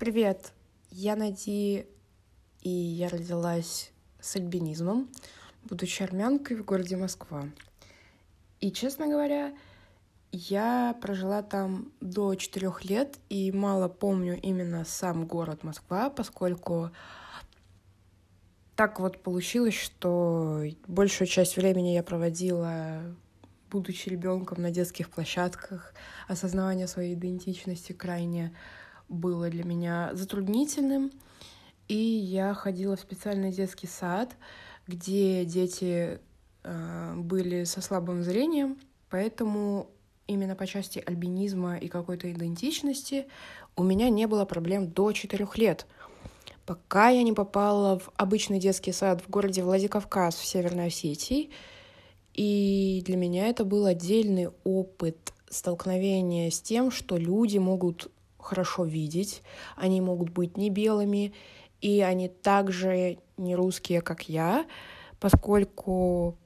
Привет, я Нади, и я родилась с альбинизмом, будучи армянкой в городе Москва. И, честно говоря, я прожила там до четырех лет и мало помню именно сам город Москва, поскольку так вот получилось, что большую часть времени я проводила, будучи ребенком на детских площадках. Осознавание своей идентичности крайне было для меня затруднительным. И я ходила в специальный детский сад, где дети э, были со слабым зрением, поэтому именно по части альбинизма и какой-то идентичности у меня не было проблем до четырех лет — пока я не попала в обычный детский сад в городе Владикавказ в Северной Осетии. И для меня это был отдельный опыт столкновения с тем, что люди могут хорошо видеть, они могут быть не белыми, и они также не русские, как я, поскольку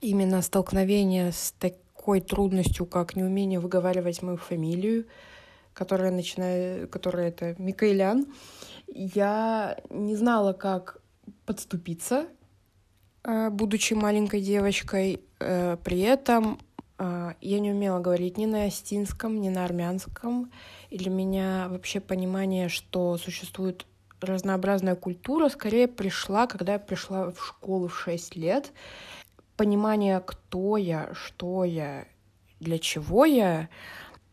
именно столкновение с такой трудностью, как неумение выговаривать мою фамилию, которая начинает, которая это Микаэлян, я не знала, как подступиться, э, будучи маленькой девочкой. Э, при этом я не умела говорить ни на астинском, ни на армянском. И для меня вообще понимание, что существует разнообразная культура, скорее пришла, когда я пришла в школу в 6 лет. Понимание, кто я, что я, для чего я,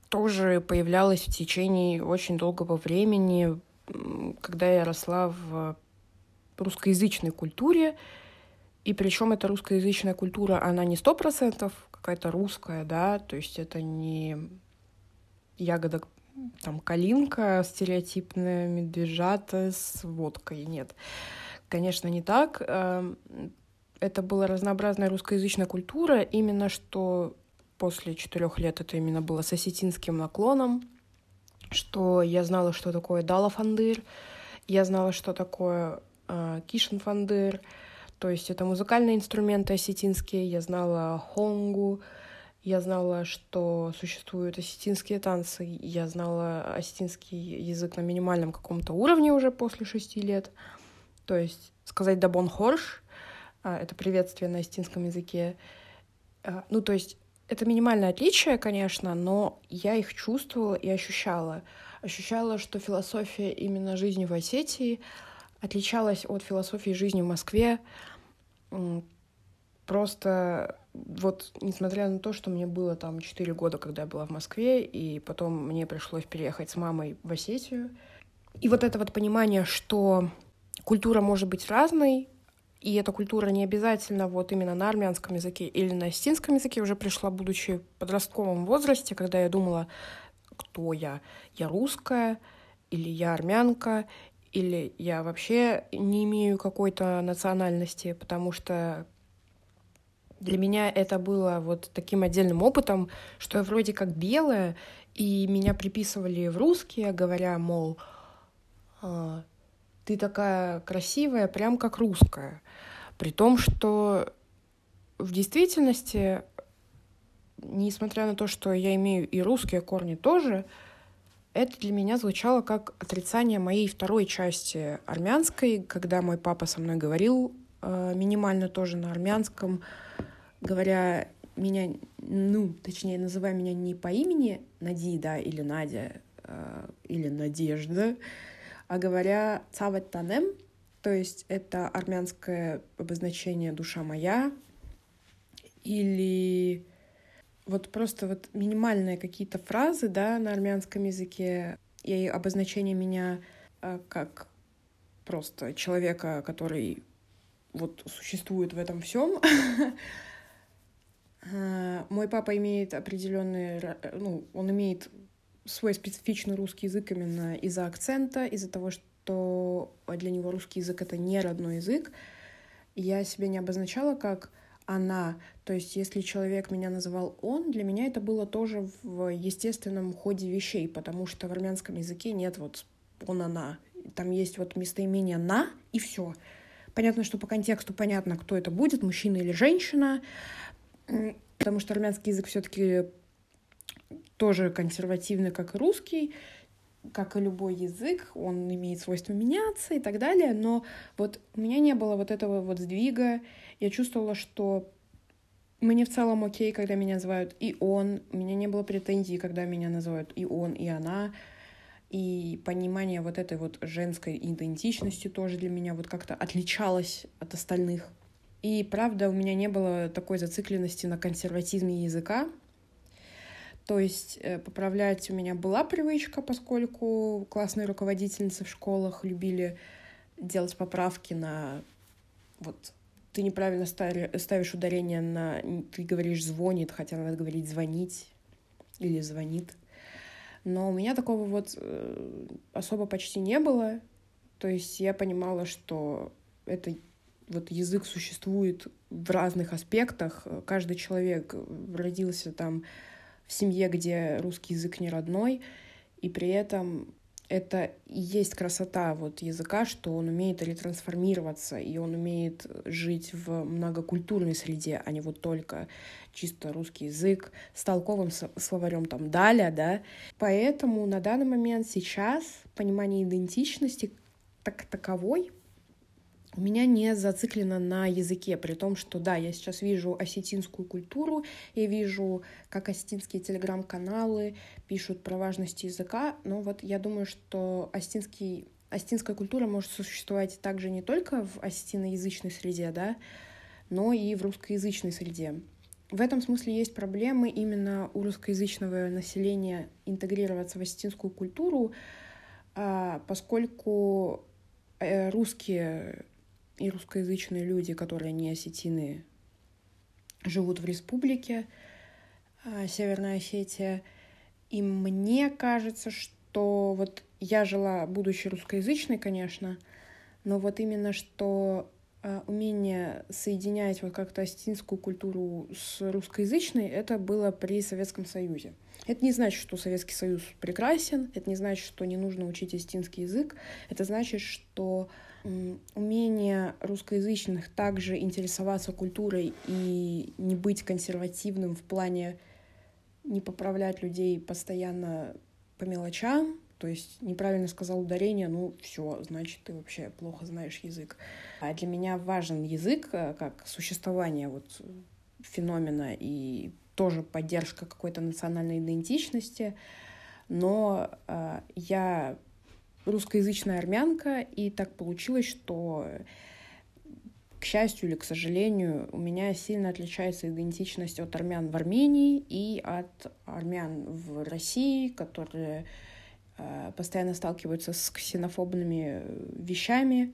тоже появлялось в течение очень долгого времени, когда я росла в русскоязычной культуре, и причем эта русскоязычная культура, она не сто процентов какая-то русская, да, то есть это не ягода там калинка стереотипная, медвежата с водкой, нет. Конечно, не так. Эм, это была разнообразная русскоязычная культура, именно что после четырех лет это именно было с осетинским наклоном, что я знала, что такое далафандыр, я знала, что такое э, кишинфандыр, то есть это музыкальные инструменты осетинские, я знала хонгу, я знала, что существуют осетинские танцы, я знала осетинский язык на минимальном каком-то уровне уже после шести лет. То есть сказать «дабон хорш» — это приветствие на осетинском языке. Э, ну, то есть это минимальное отличие, конечно, но я их чувствовала и ощущала. Ощущала, что философия именно жизни в Осетии отличалась от философии жизни в Москве. Просто вот несмотря на то, что мне было там 4 года, когда я была в Москве, и потом мне пришлось переехать с мамой в Осетию, и вот это вот понимание, что культура может быть разной, и эта культура не обязательно вот именно на армянском языке или на остинском языке уже пришла, будучи в подростковом возрасте, когда я думала, кто я? Я русская или я армянка, или я вообще не имею какой-то национальности, потому что для меня это было вот таким отдельным опытом, что я вроде как белая, и меня приписывали в русские, говоря, мол, «А, ты такая красивая, прям как русская. При том, что в действительности, несмотря на то, что я имею и русские корни тоже, это для меня звучало как отрицание моей второй части армянской, когда мой папа со мной говорил э, минимально тоже на армянском, говоря меня, ну, точнее, называя меня не по имени Нади, да, или Надя, э, или Надежда, а говоря «цавет танем», то есть это армянское обозначение «душа моя» или вот просто вот минимальные какие-то фразы, да, на армянском языке и обозначение меня а, как просто человека, который вот существует в этом всем. А, мой папа имеет определенный, ну, он имеет свой специфичный русский язык именно из-за акцента, из-за того, что для него русский язык — это не родной язык. Я себя не обозначала как она. То есть, если человек меня называл он, для меня это было тоже в естественном ходе вещей, потому что в армянском языке нет вот он, она. Там есть вот местоимение на и все. Понятно, что по контексту понятно, кто это будет, мужчина или женщина, потому что армянский язык все-таки тоже консервативный, как и русский. как и любой язык, он имеет свойство меняться и так далее, но вот у меня не было вот этого вот сдвига. Я чувствовала, что мне в целом окей, когда меня называют и он. У меня не было претензий, когда меня называют и он, и она. И понимание вот этой вот женской идентичности тоже для меня вот как-то отличалось от остальных. И правда, у меня не было такой зацикленности на консерватизме языка. То есть э, поправлять у меня была привычка, поскольку классные руководительницы в школах любили делать поправки на вот ты неправильно ставишь ударение на... Ты говоришь «звонит», хотя надо говорить «звонить» или «звонит». Но у меня такого вот э, особо почти не было. То есть я понимала, что это вот язык существует в разных аспектах. Каждый человек родился там в семье, где русский язык не родной, и при этом это и есть красота вот языка, что он умеет ретрансформироваться, и он умеет жить в многокультурной среде, а не вот только чисто русский язык с толковым словарем там далее, да. Поэтому на данный момент сейчас понимание идентичности так таковой меня не зациклено на языке, при том, что да, я сейчас вижу осетинскую культуру, я вижу, как осетинские телеграм-каналы пишут про важность языка, но вот я думаю, что осетинский, осетинская культура может существовать также не только в осетиноязычной среде, да, но и в русскоязычной среде. В этом смысле есть проблемы именно у русскоязычного населения интегрироваться в осетинскую культуру, а, поскольку э, русские и русскоязычные люди, которые не осетины, живут в республике а, Северная Осетия. И мне кажется, что вот я жила, будучи русскоязычной, конечно, но вот именно что а, умение соединять вот как-то осетинскую культуру с русскоязычной, это было при Советском Союзе. Это не значит, что Советский Союз прекрасен, это не значит, что не нужно учить осетинский язык, это значит, что умение русскоязычных также интересоваться культурой и не быть консервативным в плане не поправлять людей постоянно по мелочам, то есть неправильно сказал ударение, ну все, значит, ты вообще плохо знаешь язык. А для меня важен язык э, как существование вот феномена и тоже поддержка какой-то национальной идентичности, но э, я русскоязычная армянка, и так получилось, что, к счастью или к сожалению, у меня сильно отличается идентичность от армян в Армении и от армян в России, которые э, постоянно сталкиваются с ксенофобными вещами.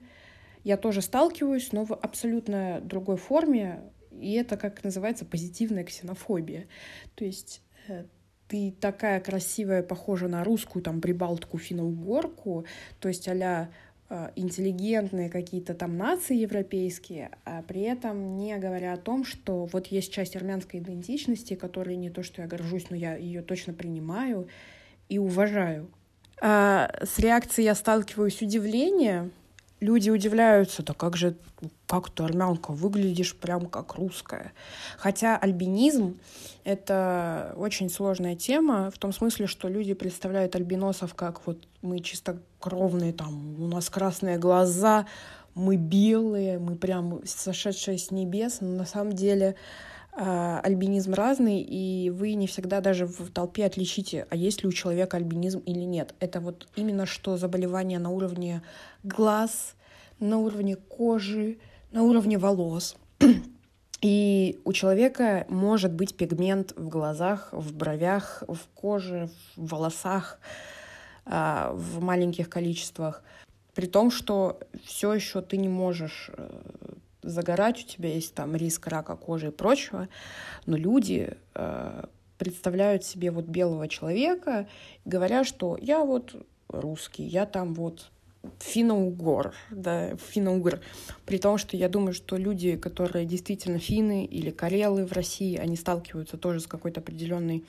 Я тоже сталкиваюсь, но в абсолютно другой форме, и это, как называется, позитивная ксенофобия. То есть э, ты такая красивая, похожа на русскую, там, прибалтку, финно-угорку, то есть а интеллигентные какие-то там нации европейские, а при этом не говоря о том, что вот есть часть армянской идентичности, которой не то, что я горжусь, но я ее точно принимаю и уважаю. А с реакцией я сталкиваюсь удивление, люди удивляются, да как же, как ты, армянка, выглядишь прям как русская. Хотя альбинизм — это очень сложная тема, в том смысле, что люди представляют альбиносов как вот мы чисто кровные, там, у нас красные глаза, мы белые, мы прям сошедшие с небес, но на самом деле альбинизм разный, и вы не всегда даже в толпе отличите, а есть ли у человека альбинизм или нет. Это вот именно что заболевание на уровне глаз, на уровне кожи, на уровне волос. И у человека может быть пигмент в глазах, в бровях, в коже, в волосах а, в маленьких количествах. При том, что все еще ты не можешь э, загорать, у тебя есть там риск рака кожи и прочего, но люди э, представляют себе вот белого человека, говоря, что я вот русский, я там вот финно-угор, да, финно-угр. При том, что я думаю, что люди, которые действительно финны или карелы в России, они сталкиваются тоже с какой-то определенной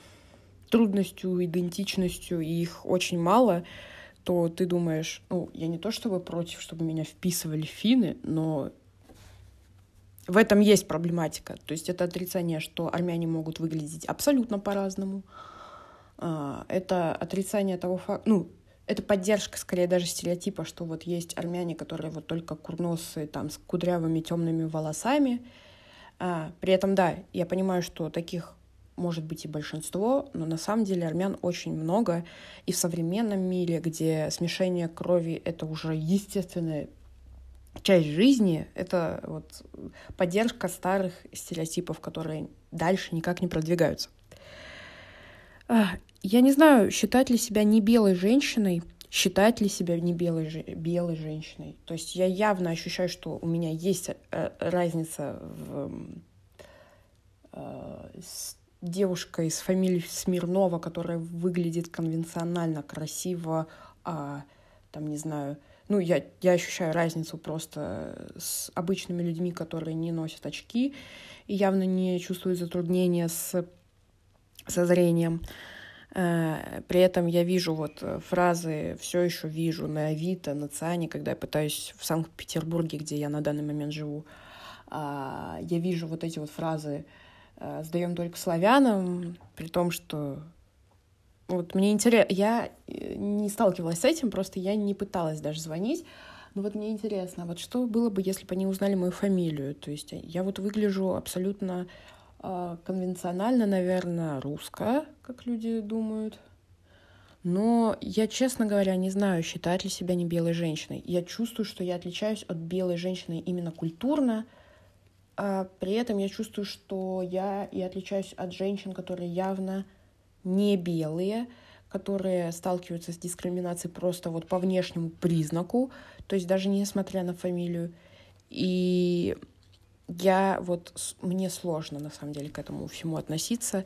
трудностью, идентичностью, и их очень мало, то ты думаешь, ну, я не то чтобы против, чтобы меня вписывали финны, но в этом есть проблематика. То есть это отрицание, что армяне могут выглядеть абсолютно по-разному. А, это отрицание того факта, ну, это поддержка, скорее, даже стереотипа, что вот есть армяне, которые вот только курносые, там, с кудрявыми темными волосами. А, при этом, да, я понимаю, что таких может быть и большинство, но на самом деле армян очень много. И в современном мире, где смешение крови — это уже естественная часть жизни, это вот поддержка старых стереотипов, которые дальше никак не продвигаются. А, я не знаю, считать ли себя не белой женщиной, считать ли себя не белой, белой женщиной. То есть я явно ощущаю, что у меня есть э, разница в э, девушка из фамилии Смирнова, которая выглядит конвенционально красиво, а там, не знаю, ну, я, я ощущаю разницу просто с обычными людьми, которые не носят очки и явно не чувствуют затруднения с, со зрением. Э, при этом я вижу вот фразы, все еще вижу на Авито, на Циане, когда я пытаюсь в Санкт-Петербурге, где я на данный момент живу, а, я вижу вот эти вот фразы Э, сдаем только славянам, при том, что вот мне интересно, я э, не сталкивалась с этим, просто я не пыталась даже звонить, но вот мне интересно, вот что было бы, если бы они узнали мою фамилию? То есть я вот выгляжу абсолютно э, конвенционально, наверное, русская, как люди думают. Но я, честно говоря, не знаю, считать ли себя не белой женщиной. Я чувствую, что я отличаюсь от белой женщины именно культурно, а при этом я чувствую, что я и отличаюсь от женщин, которые явно не белые, которые сталкиваются с дискриминацией просто вот по внешнему признаку, то есть даже несмотря на фамилию. И я вот, мне сложно на самом деле к этому всему относиться.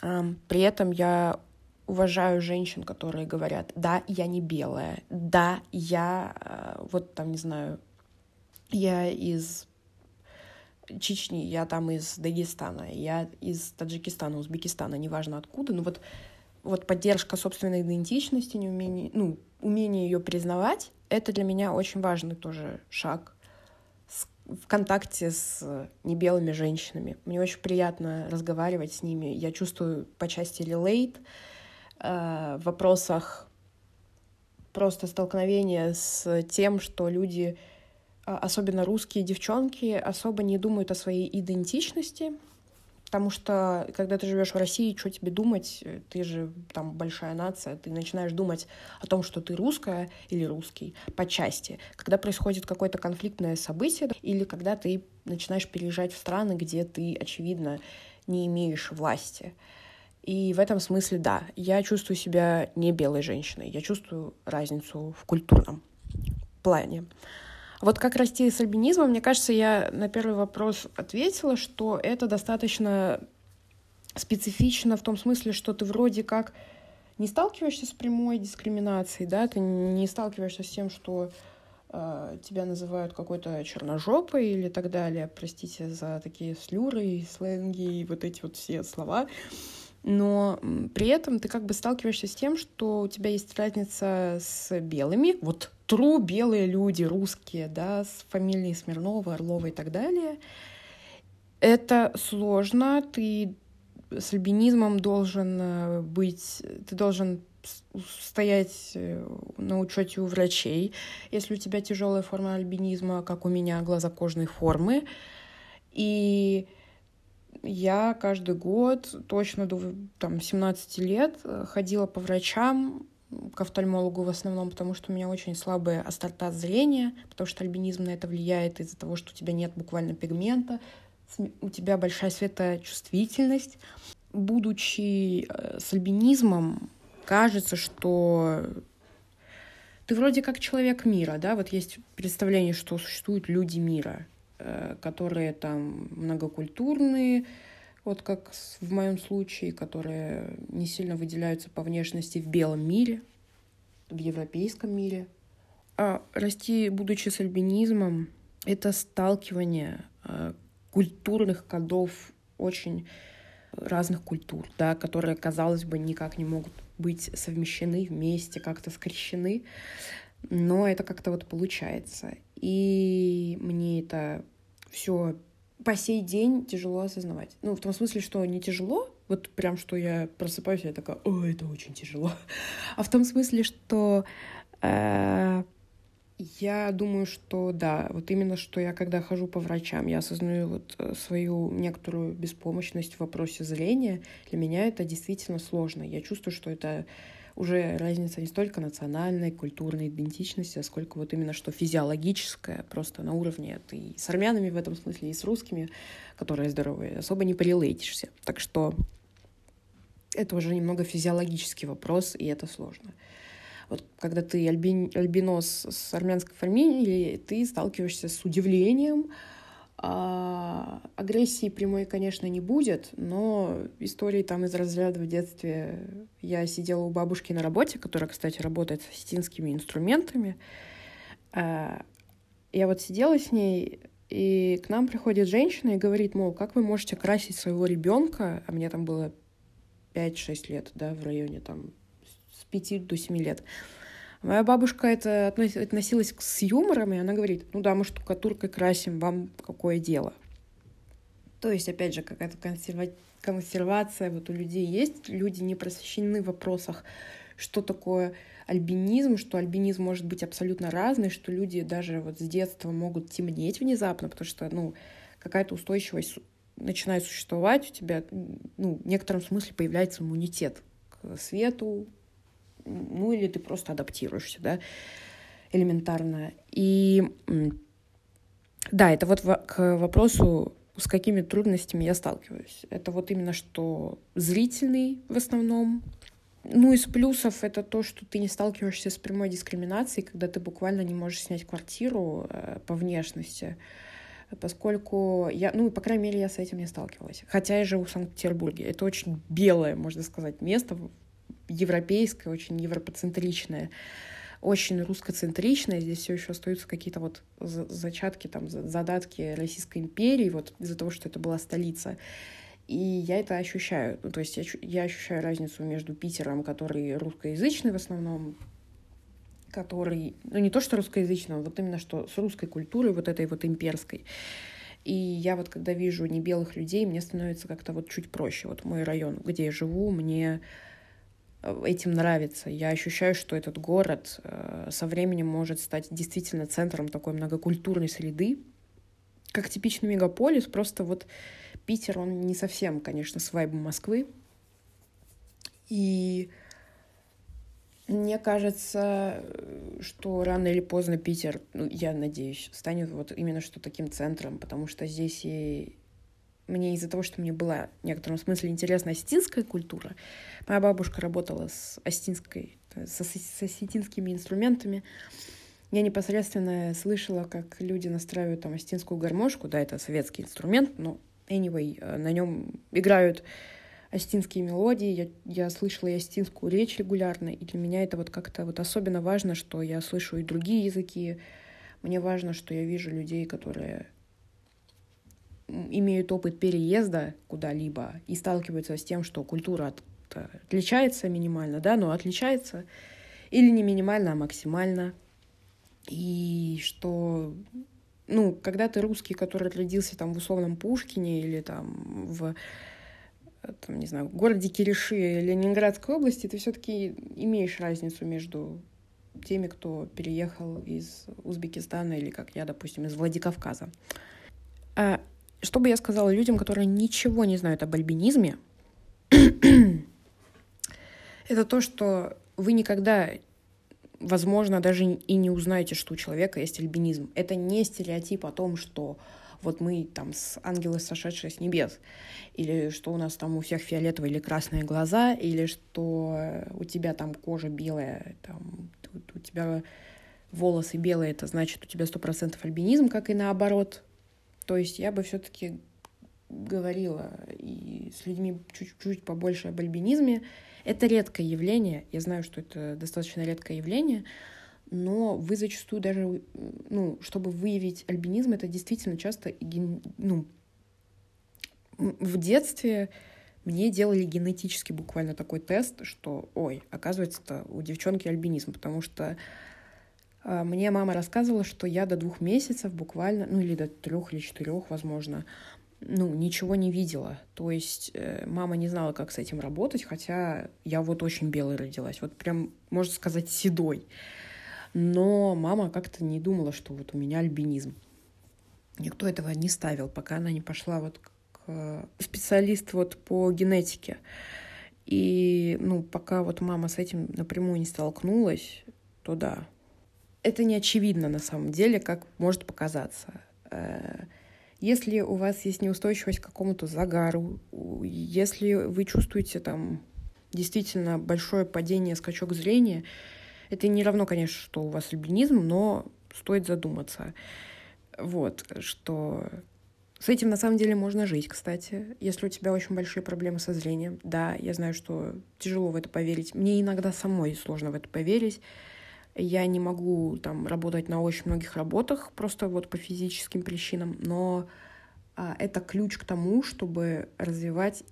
При этом я уважаю женщин, которые говорят, да, я не белая, да, я э, вот там, не знаю, я из Чечни, я там из Дагестана, я из Таджикистана, Узбекистана, неважно откуда, но вот, вот поддержка собственной идентичности, не умение, ну, умение ее признавать, это для меня очень важный тоже шаг в контакте с небелыми женщинами. Мне очень приятно разговаривать с ними. Я чувствую по части relate э, в вопросах просто столкновения с тем, что люди особенно русские девчонки, особо не думают о своей идентичности, потому что когда ты живешь в России, что тебе думать? Ты же там большая нация, ты начинаешь думать о том, что ты русская или русский по части. Когда происходит какое-то конфликтное событие или когда ты начинаешь переезжать в страны, где ты, очевидно, не имеешь власти. И в этом смысле, да, я чувствую себя не белой женщиной, я чувствую разницу в культурном плане. Вот как расти с альбинизмом, мне кажется, я на первый вопрос ответила, что это достаточно специфично в том смысле, что ты вроде как не сталкиваешься с прямой дискриминацией, да, ты не сталкиваешься с тем, что э, тебя называют какой-то черножопой или так далее, простите за такие слюры и сленги и вот эти вот все слова, но при этом ты как бы сталкиваешься с тем, что у тебя есть разница с белыми, вот тру белые люди, русские, да, с фамилией Смирнова, Орлова и так далее. Это сложно, ты с альбинизмом должен э, быть, ты должен стоять э, на учете у врачей, если у тебя тяжелая форма альбинизма, как у меня глазокожной формы. И я каждый год, точно до там, 17 лет, э, ходила по врачам, к офтальмологу в основном, потому что у меня очень слабая острота зрения, потому что альбинизм на это влияет из-за того, что у тебя нет буквально пигмента, у тебя большая светочувствительность. Будучи э, с альбинизмом, кажется, что ты вроде как человек мира, да, вот есть представление, что существуют люди мира, Э, которые там многокультурные, вот как в моем случае, которые не сильно выделяются по внешности в белом мире, в европейском мире. А расти, будучи с альбинизмом, это сталкивание э, культурных кодов очень разных культур, да, которые, казалось бы, никак не могут быть совмещены вместе, как-то скрещены, но это как-то вот получается. И мне это все по сей день тяжело осознавать. Ну, в том смысле, что не тяжело Вот прям, что я просыпаюсь, я такая, о, это очень тяжело. А в том смысле, что э, я думаю, что да, вот именно что я, когда хожу по врачам, я осознаю вот э, свою некоторую беспомощность в вопросе зрения. Для меня это действительно сложно. Я чувствую, что это уже разница не столько национальной, культурной идентичности, а сколько вот именно что физиологическая, просто на уровне ты с армянами в этом смысле, и с русскими, которые здоровые, особо не прилейтишься. Так что это уже немного физиологический вопрос, и это сложно. Вот когда ты альбин, альбинос с армянской фамилией, ты сталкиваешься с удивлением, а, агрессии прямой, конечно, не будет, но истории там из разряда в детстве. Я сидела у бабушки на работе, которая, кстати, работает с осетинскими инструментами. А, я вот сидела с ней, и к нам приходит женщина и говорит, мол, как вы можете красить своего ребенка, а мне там было 5-6 лет, да, в районе там с 5 до 7 лет. Моя бабушка это относилась с юмором, и она говорит, ну да, мы штукатуркой красим, вам какое дело. То есть, опять же, какая-то консерва... консервация вот у людей есть, люди не просвещены в вопросах, что такое альбинизм, что альбинизм может быть абсолютно разный, что люди даже вот с детства могут темнеть внезапно, потому что, ну, какая-то устойчивость начинает существовать, у тебя, ну, в некотором смысле появляется иммунитет к свету, ну или ты просто адаптируешься, да, элементарно. И да, это вот к вопросу, с какими трудностями я сталкиваюсь. Это вот именно что зрительный в основном. Ну, из плюсов это то, что ты не сталкиваешься с прямой дискриминацией, когда ты буквально не можешь снять квартиру э, по внешности, поскольку я, ну, по крайней мере, я с этим не сталкивалась. Хотя я живу в Санкт-Петербурге. Это очень белое, можно сказать, место европейское, очень европоцентричное, очень русскоцентричное. Здесь все еще остаются какие-то вот зачатки, там, задатки Российской империи, вот из-за того, что это была столица. И я это ощущаю. Ну, то есть я, я ощущаю разницу между Питером, который русскоязычный в основном, который, ну не то что русскоязычный, а вот именно что с русской культурой, вот этой вот имперской. И я вот когда вижу не белых людей, мне становится как-то вот чуть проще. Вот мой район, где я живу, мне этим нравится. Я ощущаю, что этот город э, со временем может стать действительно центром такой многокультурной среды, как типичный мегаполис, просто вот Питер, он не совсем, конечно, с вайбом Москвы. И мне кажется, что рано или поздно Питер, ну, я надеюсь, станет вот именно что таким центром, потому что здесь и мне из-за того, что мне была в некотором смысле интересна осетинская культура, моя бабушка работала с осетинской, с, с осетинскими инструментами, я непосредственно слышала, как люди настраивают там осетинскую гармошку, да, это советский инструмент, но anyway, э, на нем играют осетинские мелодии, я, я слышала и осетинскую речь регулярно, и для меня это вот как-то вот особенно важно, что я слышу и другие языки, мне важно, что я вижу людей, которые имеют опыт переезда куда-либо и сталкиваются с тем, что культура отличается минимально, да, но отличается или не минимально, а максимально. И что, ну, когда ты русский, который родился там в условном Пушкине или там в там, не знаю, в городе Кириши Ленинградской области, ты все-таки имеешь разницу между теми, кто переехал из Узбекистана или, как я, допустим, из Владикавказа. А что бы я сказала людям, которые ничего не знают об альбинизме, это то, что вы никогда, возможно, даже и не узнаете, что у человека есть альбинизм. Это не стереотип о том, что вот мы там с ангелы, сошедшие с небес, или что у нас там у всех фиолетовые или красные глаза, или что у тебя там кожа белая, там, у тебя волосы белые, это значит у тебя сто процентов альбинизм, как и наоборот. То есть я бы все-таки говорила и с людьми чуть-чуть побольше об альбинизме. Это редкое явление, я знаю, что это достаточно редкое явление, но вы зачастую даже, ну, чтобы выявить альбинизм, это действительно часто, ну, в детстве мне делали генетически буквально такой тест, что, ой, оказывается, у девчонки альбинизм, потому что мне мама рассказывала, что я до двух месяцев буквально, ну или до трех или четырех, возможно, ну, ничего не видела. То есть э, мама не знала, как с этим работать, хотя я вот очень белой родилась. Вот прям, можно сказать, седой. Но мама как-то не думала, что вот у меня альбинизм. Никто этого не ставил, пока она не пошла вот к специалисту вот по генетике. И, ну, пока вот мама с этим напрямую не столкнулась, то да. Это не очевидно на самом деле, как может показаться. Э, если у вас есть неустойчивость к какому-то загару, если вы чувствуете там действительно большое падение, скачок зрения, это не равно, конечно, что у вас альбинизм, но стоит задуматься. Вот, что с этим на самом деле можно жить, кстати, если у тебя очень большие проблемы со зрением. Да, я знаю, что тяжело в это поверить. Мне иногда самой сложно в это поверить. Я не могу там работать на очень многих работах, просто вот по физическим причинам, но а, это ключ к тому, чтобы развивать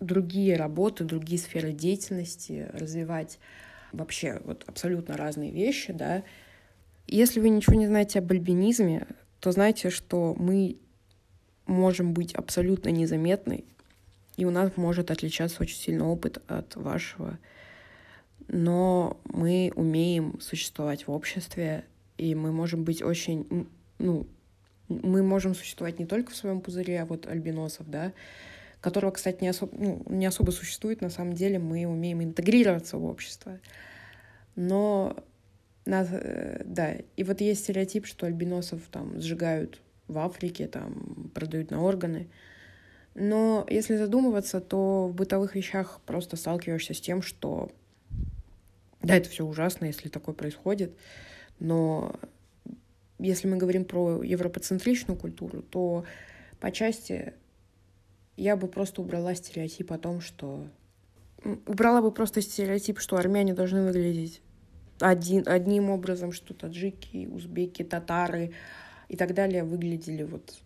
другие работы, другие сферы деятельности, развивать вообще вот абсолютно разные вещи, да. Если вы ничего не знаете об альбинизме, то знайте, что мы можем быть абсолютно незаметны, и у нас может отличаться очень сильно опыт от вашего но мы умеем существовать в обществе, и мы можем быть очень, ну, мы можем существовать не только в своем пузыре, а вот альбиносов, да, которого, кстати, не особо, ну, не особо существует, на самом деле мы умеем интегрироваться в общество. Но нас, э, да, и вот есть стереотип, что альбиносов там сжигают в Африке, там продают на органы. Но если задумываться, то в бытовых вещах просто сталкиваешься с тем, что да, это все ужасно, если такое происходит, но если мы говорим про европоцентричную культуру, то по части я бы просто убрала стереотип о том, что... Убрала бы просто стереотип, что армяне должны выглядеть один, одним образом, что таджики, узбеки, татары и так далее выглядели вот,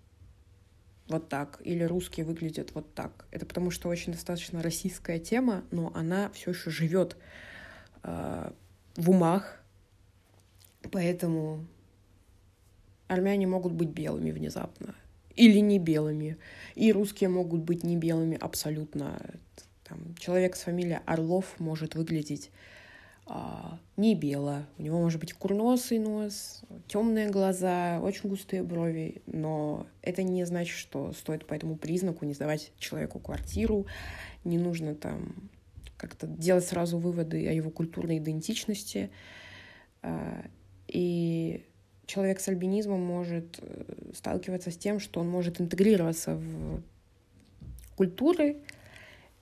вот так, или русские выглядят вот так. Это потому что очень достаточно российская тема, но она все еще живет э, в умах, поэтому армяне могут быть белыми внезапно или не белыми, и русские могут быть не белыми абсолютно. Там, человек с фамилией Орлов может выглядеть а, не бело. У него может быть курносый нос, темные глаза, очень густые брови, но это не значит, что стоит по этому признаку не сдавать человеку квартиру, не нужно там как-то делать сразу выводы о его культурной идентичности. А, и человек с альбинизмом может э, сталкиваться с тем, что он может интегрироваться в культуры,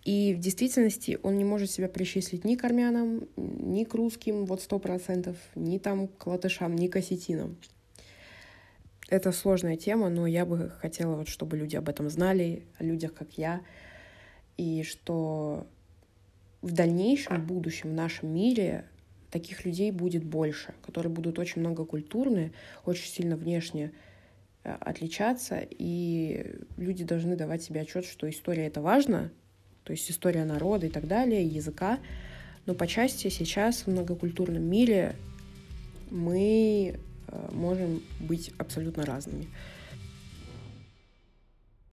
и в действительности он не может себя причислить ни к армянам, ни к русским, вот сто процентов, ни там к латышам, ни к осетинам. Это сложная тема, но я бы хотела, вот, чтобы люди об этом знали, о людях, как я, и что в дальнейшем будущем в нашем мире таких людей будет больше, которые будут очень многокультурны, очень сильно внешне э, отличаться, и люди должны давать себе отчет, что история это важно, то есть история народа и так далее, языка, но по части сейчас в многокультурном мире мы э, можем быть абсолютно разными.